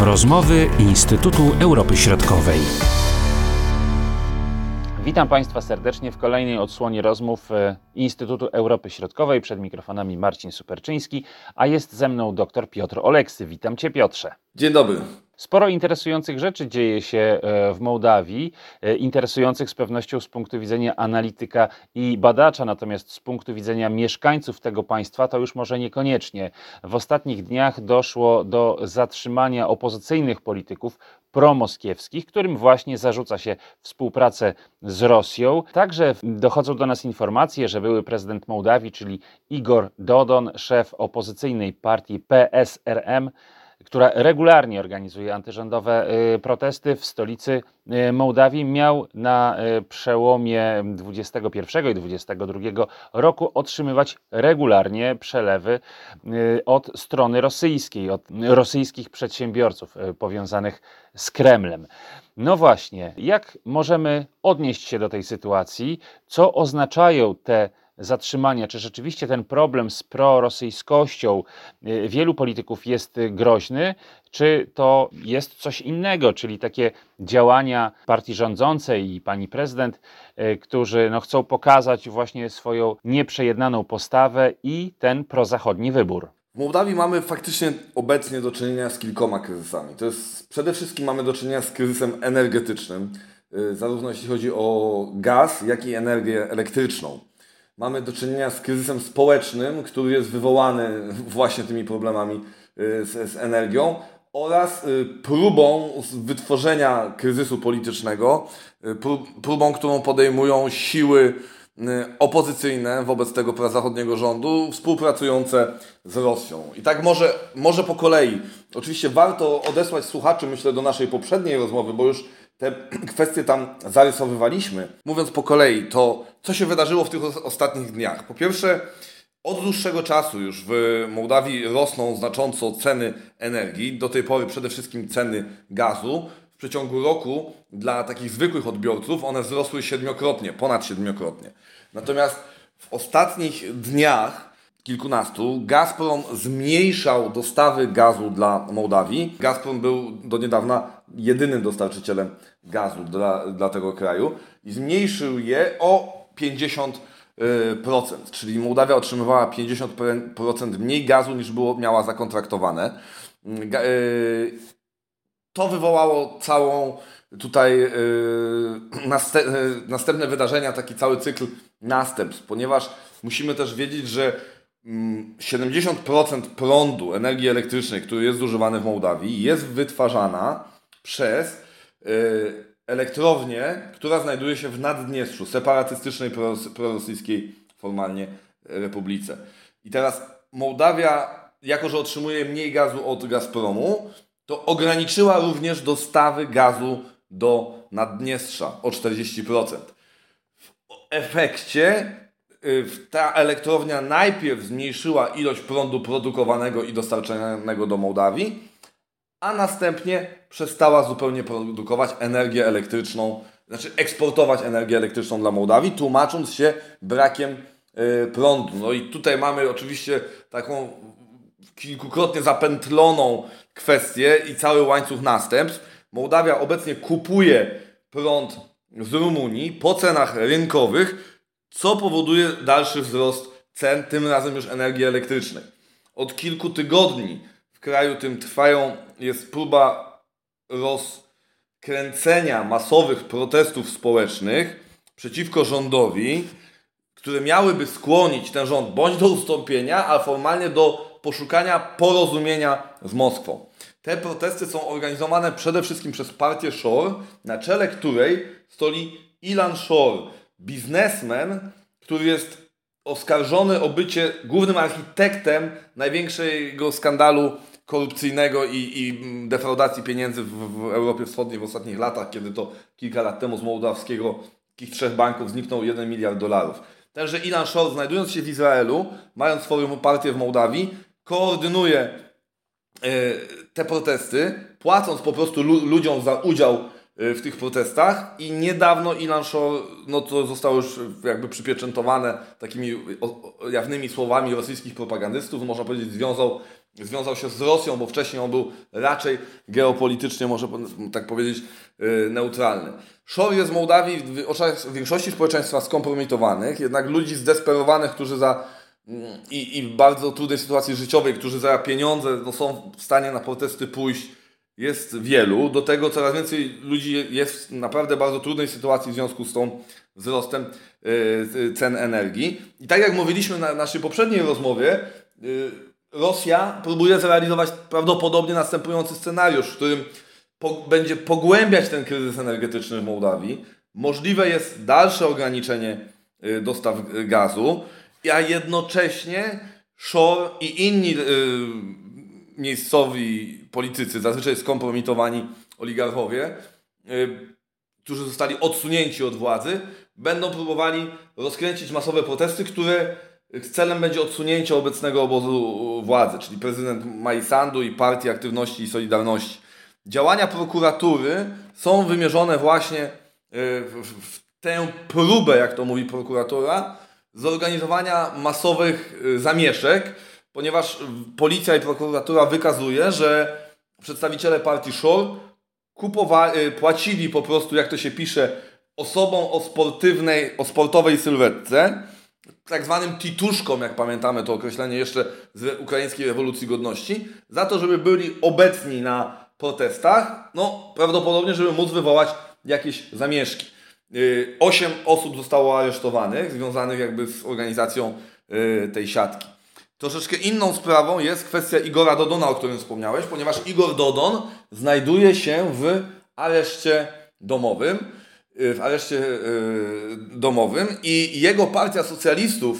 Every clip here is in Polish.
Rozmowy Instytutu Europy Środkowej. Witam Państwa serdecznie w kolejnej odsłonie rozmów e, Instytutu Europy Środkowej. Przed mikrofonami Marcin Superczyński, a jest ze mną dr Piotr Oleksy. Witam Cię, Piotrze. Dzień dobry. Sporo interesujących rzeczy dzieje się e, w Mołdawii, e, interesujących z pewnością z punktu widzenia analityka i badacza, natomiast z punktu widzenia mieszkańców tego państwa to już może niekoniecznie. W ostatnich dniach doszło do zatrzymania opozycyjnych polityków promoskiewskich, którym właśnie zarzuca się współpracę z Rosją. Także dochodzą do nas informacje, że były prezydent Mołdawii, czyli Igor Dodon, szef opozycyjnej partii PSRM, która regularnie organizuje antyrządowe y, protesty w stolicy y, Mołdawii, miał na y, przełomie 21 i 22 roku otrzymywać regularnie przelewy od strony rosyjskiej, od rosyjskich przedsiębiorców powiązanych z Kremlem. No właśnie, jak możemy odnieść się do tej sytuacji? Co oznaczają te zatrzymania, czy rzeczywiście ten problem z prorosyjskością y, wielu polityków jest groźny, czy to jest coś innego, czyli takie działania partii rządzącej i pani prezydent, y, którzy no, chcą pokazać właśnie swoją nieprzejednaną postawę i ten prozachodni wybór. W Mołdawii mamy faktycznie obecnie do czynienia z kilkoma kryzysami. To jest przede wszystkim mamy do czynienia z kryzysem energetycznym, y, zarówno jeśli chodzi o gaz, jak i energię elektryczną mamy do czynienia z kryzysem społecznym, który jest wywołany właśnie tymi problemami y, z, z energią oraz y, próbą wytworzenia kryzysu politycznego, y, próbą, którą podejmują siły opozycyjne wobec tego prazachodniego rządu, współpracujące z Rosją. I tak może, może po kolei. Oczywiście warto odesłać słuchaczy, myślę, do naszej poprzedniej rozmowy, bo już te kwestie tam zarysowywaliśmy. Mówiąc po kolei, to co się wydarzyło w tych ostatnich dniach? Po pierwsze, od dłuższego czasu już w Mołdawii rosną znacząco ceny energii, do tej pory przede wszystkim ceny gazu. W przeciągu roku dla takich zwykłych odbiorców one wzrosły siedmiokrotnie, ponad siedmiokrotnie. Natomiast w ostatnich dniach kilkunastu Gazprom zmniejszał dostawy gazu dla Mołdawii. Gazprom był do niedawna jedynym dostarczycielem gazu dla, dla tego kraju i zmniejszył je o 50%, czyli Mołdawia otrzymywała 50% mniej gazu niż było, miała zakontraktowane. Y, to wywołało całą tutaj y, y, następne wydarzenia, taki cały cykl następstw, ponieważ musimy też wiedzieć, że 70% mm, prądu, energii elektrycznej, który jest zużywany w Mołdawii, jest wytwarzana przez y, elektrownię, która znajduje się w Naddniestrzu, separatystycznej prorosyjskiej formalnie republice. I teraz Mołdawia, jako że otrzymuje mniej gazu od Gazpromu, to ograniczyła również dostawy gazu do Naddniestrza o 40%. W efekcie ta elektrownia najpierw zmniejszyła ilość prądu produkowanego i dostarczanego do Mołdawii, a następnie przestała zupełnie produkować energię elektryczną, znaczy eksportować energię elektryczną dla Mołdawii, tłumacząc się brakiem y, prądu. No i tutaj mamy oczywiście taką kilkukrotnie zapętloną kwestię i cały łańcuch następstw. Mołdawia obecnie kupuje prąd z Rumunii po cenach rynkowych, co powoduje dalszy wzrost cen, tym razem już energii elektrycznej. Od kilku tygodni w kraju tym trwają, jest próba rozkręcenia masowych protestów społecznych przeciwko rządowi, które miałyby skłonić ten rząd bądź do ustąpienia, a formalnie do poszukania porozumienia z Moskwą. Te protesty są organizowane przede wszystkim przez partię Shore, na czele której stoi Ilan Shore, biznesmen, który jest oskarżony o bycie głównym architektem największego skandalu korupcyjnego i, i defraudacji pieniędzy w, w, Europie Wschodniej w ostatnich latach, kiedy to kilka lat temu z mołdawskiego takich trzech banków zniknął 1 miliard dolarów. Tenże Ilan Shor, znajdując się w Izraelu, mając swoją partię w Mołdawii, koordynuje e, te protesty, płacąc po prostu lu ludziom za udział w tych protestach i niedawno Ilan Shor, no to zostało już jakby przypieczętowane takimi jawnymi słowami rosyjskich propagandystów, można powiedzieć związał związał się z Rosją, bo wcześniej on był raczej geopolitycznie, może tak powiedzieć, yy, neutralny. Szor jest w Mołdawii w oczach większości społeczeństwa skompromitowanych, jednak ludzi zdesperowanych, którzy za mm, i, i w bardzo trudnej sytuacji życiowej, którzy za pieniądze no, są w stanie na protesty pójść, jest wielu. Do tego coraz więcej ludzi jest w naprawdę bardzo trudnej sytuacji w związku z tą wzrostem yy, cen energii. I tak jak mówiliśmy na naszej poprzedniej rozmowie, yy, Rosja próbuje zrealizować prawdopodobnie następujący scenariusz, w którym po, będzie pogłębiać ten kryzys energetyczny w Mołdawii. Możliwe jest dalsze ograniczenie yy, dostaw gazu, a jednocześnie Shor i inni miejscowi politycy, zazwyczaj skompromitowani oligarchowie, którzy zostali odsunięci od władzy, będą próbowali rozkręcić masowe protesty, które celem będzie odsunięcie obecnego obozu władzy, czyli prezydent Majsandu i Partii Aktywności i Solidarności. Działania prokuratury są wymierzone właśnie e, w tę próbę, jak to mówi prokuratura, zorganizowania masowych e, zamieszek, ponieważ policja i prokuratura wykazuje, że przedstawiciele partii Shore kupowali, płacili po prostu, jak to się pisze, osobom o sportywnej, o sportowej sylwetce, tak zwanym tituszkom, jak pamiętamy to określenie jeszcze z ukraińskiej rewolucji godności, za to, żeby byli obecni na protestach, no prawdopodobnie, żeby móc wywołać jakieś zamieszki. Y, osiem osób zostało aresztowanych, związanych jakby z organizacją y, tej siatki. Troszeczkę inną sprawą jest kwestia Igora Dodona, o którym wspomniałeś, ponieważ Igor Dodon znajduje się w areszcie domowym, y, w areszcie domowym i jego partia socjalistów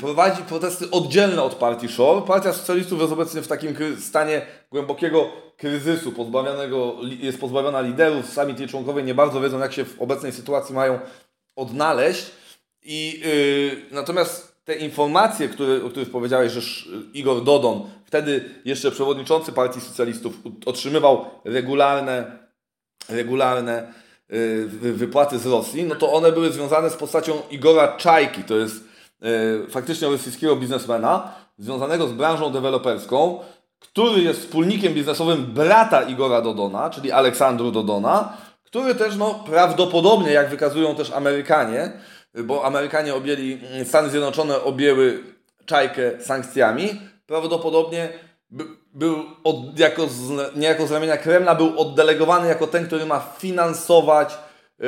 prowadzi protesty oddzielne od partii Shore. Partia socjalistów jest obecnie w takim stanie głębokiego kryzysu, pozbawionego, jest pozbawiona liderów, sami tej członkowie nie bardzo wiedzą, jak się w obecnej sytuacji mają odnaleźć. I yy, natomiast te informacje, które, o których powiedziałeś, że Igor Dodon, wtedy jeszcze przewodniczący Partii Socjalistów, otrzymywał regularne, regularne yy, wypłaty z Rosji, no to one były związane z postacią Igora Czajki, to jest yy, faktycznie rosyjskiego biznesmena, związanego z branżą deweloperską, który jest wspólnikiem biznesowym brata Igora Dodona, czyli Aleksandru Dodona, który też no, prawdopodobnie, jak wykazują też Amerykanie, bo Amerykanie objęli, Stany Zjednoczone objęły czajkę sankcjami, prawdopodobnie by, był od, jako z, niejako z ramienia Kremla był oddelegowany jako ten, który ma finansować yy,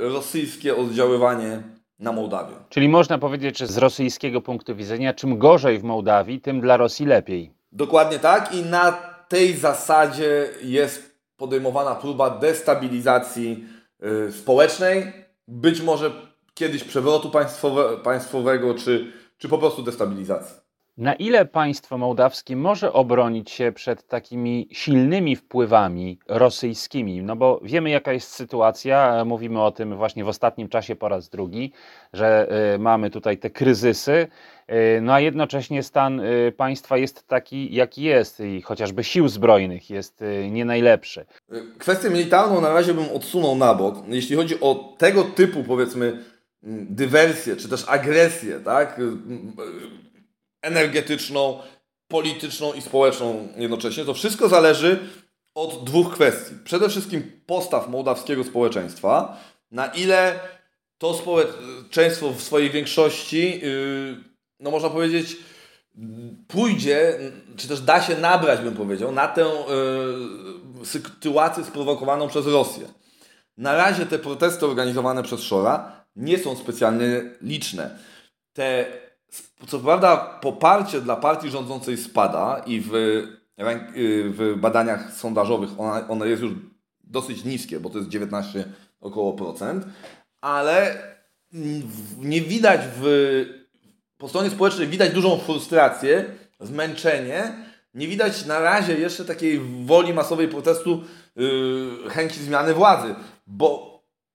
rosyjskie oddziaływanie na Mołdawię. Czyli można powiedzieć, że z rosyjskiego punktu widzenia, czym gorzej w Mołdawii, tym dla Rosji lepiej. Dokładnie tak i na tej zasadzie jest podejmowana próba destabilizacji y, społecznej, być może kiedyś przewrotu państwowe, państwowego, czy, czy po prostu destabilizacji. Na ile państwo mołdawskie może obronić się przed takimi silnymi wpływami rosyjskimi? No bo wiemy, jaka jest sytuacja, mówimy o tym właśnie w ostatnim czasie po raz drugi, że y, mamy tutaj te kryzysy, y, no a jednocześnie stan y, państwa jest taki, jaki jest i chociażby sił zbrojnych jest nie najlepszy. Kwestię militarną na razie bym odsunął na bok. Jeśli chodzi o tego typu, powiedzmy, dywersję, czy też agresję, tak? energetyczną, polityczną i społeczną jednocześnie. To wszystko zależy od dwóch kwestii. Przede wszystkim postaw mołdawskiego społeczeństwa, na ile to społeczeństwo w swojej większości, yy, no można powiedzieć, pójdzie, czy też da się nabrać, bym powiedział, na tę yy, sytuację sprowokowaną przez Rosję. Na razie te protesty organizowane przez Szora nie są specjalnie liczne. Te co prawda poparcie dla partii rządzącej spada i w, w badaniach sondażowych ono jest już dosyć niskie, bo to jest 19 około procent, ale nie widać w, po stronie społecznej widać dużą frustrację, zmęczenie, nie widać na razie jeszcze takiej woli masowej protestu, yy, chęci zmiany władzy, bo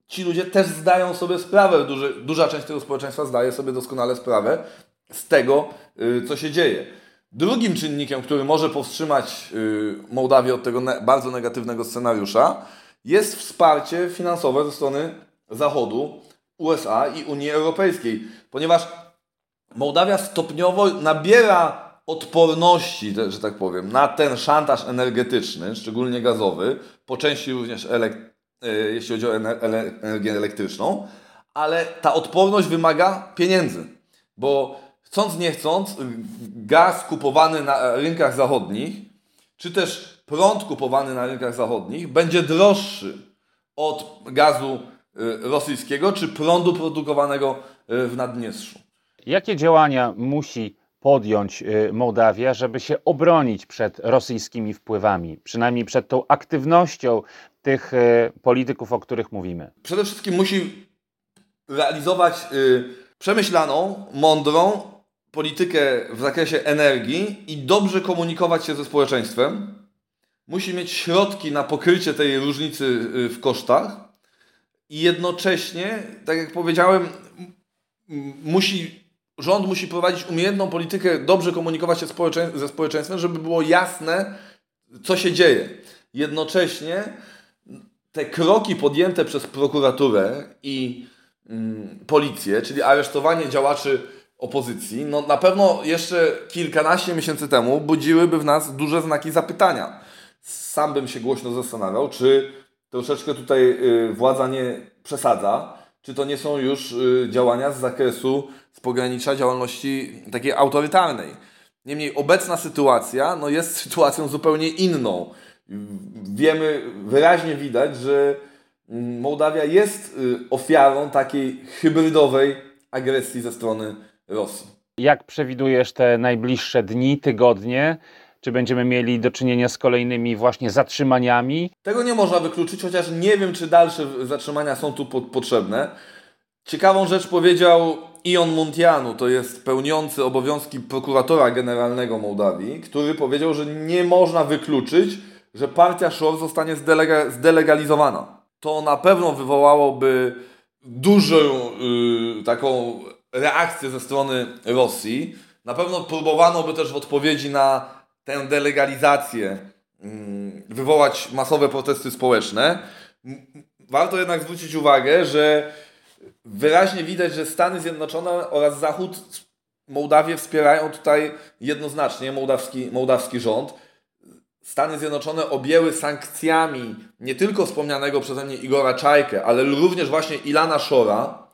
ci ludzie też zdają sobie sprawę, duży, duża część tego społeczeństwa zdaje sobie doskonale sprawę, z tego, y, co się dzieje. Drugim czynnikiem, który może powstrzymać y, Mołdawię od tego bardzo negatywnego scenariusza, jest wsparcie finansowe ze strony Zachodu, USA i Unii Europejskiej, ponieważ Mołdawia stopniowo nabiera odporności, że tak powiem, na ten szantaż energetyczny, szczególnie gazowy, po części również elek- e, jeśli chodzi o energię elektryczną, ale ta odporność wymaga pieniędzy, bo chcąc nie chcąc, gaz kupowany na rynkach zachodnich, czy też prąd kupowany na rynkach zachodnich będzie droższy od gazu y, rosyjskiego, czy prądu produkowanego y, w Naddniestrzu. Jakie działania musi podjąć Mołdawia, żeby się obronić przed rosyjskimi wpływami, przynajmniej przed tą aktywnością tych y, polityków, o których mówimy? Przede wszystkim musi realizować y, przemyślaną, mądrą politykę w zakresie energii i dobrze komunikować się ze społeczeństwem. Musi mieć środki na pokrycie tej różnicy y, w kosztach i jednocześnie, tak jak powiedziałem, musi, rząd musi prowadzić umiejętną politykę, dobrze komunikować się ze społeczeństwem, żeby było jasne, co się dzieje. Jednocześnie te kroki podjęte przez prokuraturę i mm, policję, czyli aresztowanie działaczy opozycji, no na pewno jeszcze kilkanaście miesięcy temu budziłyby w nas duże znaki zapytania. Sam bym się głośno zastanawiał, czy troszeczkę tutaj y, władza nie przesadza, czy to nie są już y, działania z zakresu, z pogranicza działalności takiej autorytarnej. Niemniej obecna sytuacja no, jest sytuacją zupełnie inną. Wiemy, wyraźnie widać, że mm, Mołdawia jest y, ofiarą takiej hybrydowej agresji ze strony Rosji. Jak przewidujesz te najbliższe dni, tygodnie? Czy będziemy mieli do czynienia z kolejnymi właśnie zatrzymaniami? Tego nie można wykluczyć, chociaż nie wiem, czy dalsze zatrzymania są tu po potrzebne. Ciekawą rzecz powiedział Ion Muntianu, to jest pełniący obowiązki prokuratora generalnego Mołdawii, który powiedział, że nie można wykluczyć, że partia Szor zostanie zdelega zdelegalizowana. To na pewno wywołałoby dużą y, taką reakcję ze strony Rosji. Na pewno próbowano by też w odpowiedzi na tę delegalizację mm, wywołać masowe protesty społeczne. Warto jednak zwrócić uwagę, że wyraźnie widać, że Stany Zjednoczone oraz Zachód Mołdawię wspierają tutaj jednoznacznie, mołdawski, mołdawski rząd. Stany Zjednoczone objęły sankcjami nie tylko wspomnianego przeze mnie Igora Czajkę, ale również właśnie Ilana Szora,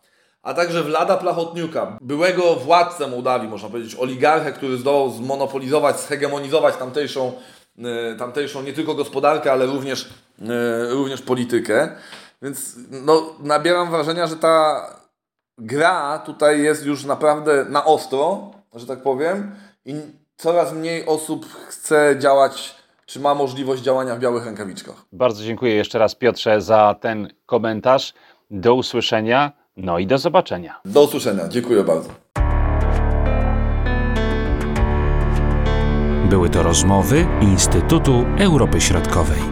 a także Wlada Plachotniuka, byłego władcę Mołdawii, można powiedzieć, oligarchę, który zdołał zmonopolizować, zhegemonizować tamtejszą, e, tamtejszą nie tylko gospodarkę, ale również, e, również politykę. Więc no, nabieram wrażenia, że ta gra tutaj jest już naprawdę na ostro, że tak powiem, i coraz mniej osób chce działać, czy ma możliwość działania w białych rękawiczkach. Bardzo dziękuję jeszcze raz Piotrze za ten komentarz. Do usłyszenia, no i do zobaczenia. Do usłyszenia. Dziękuję bardzo. Były to rozmowy Instytutu Europy Środkowej.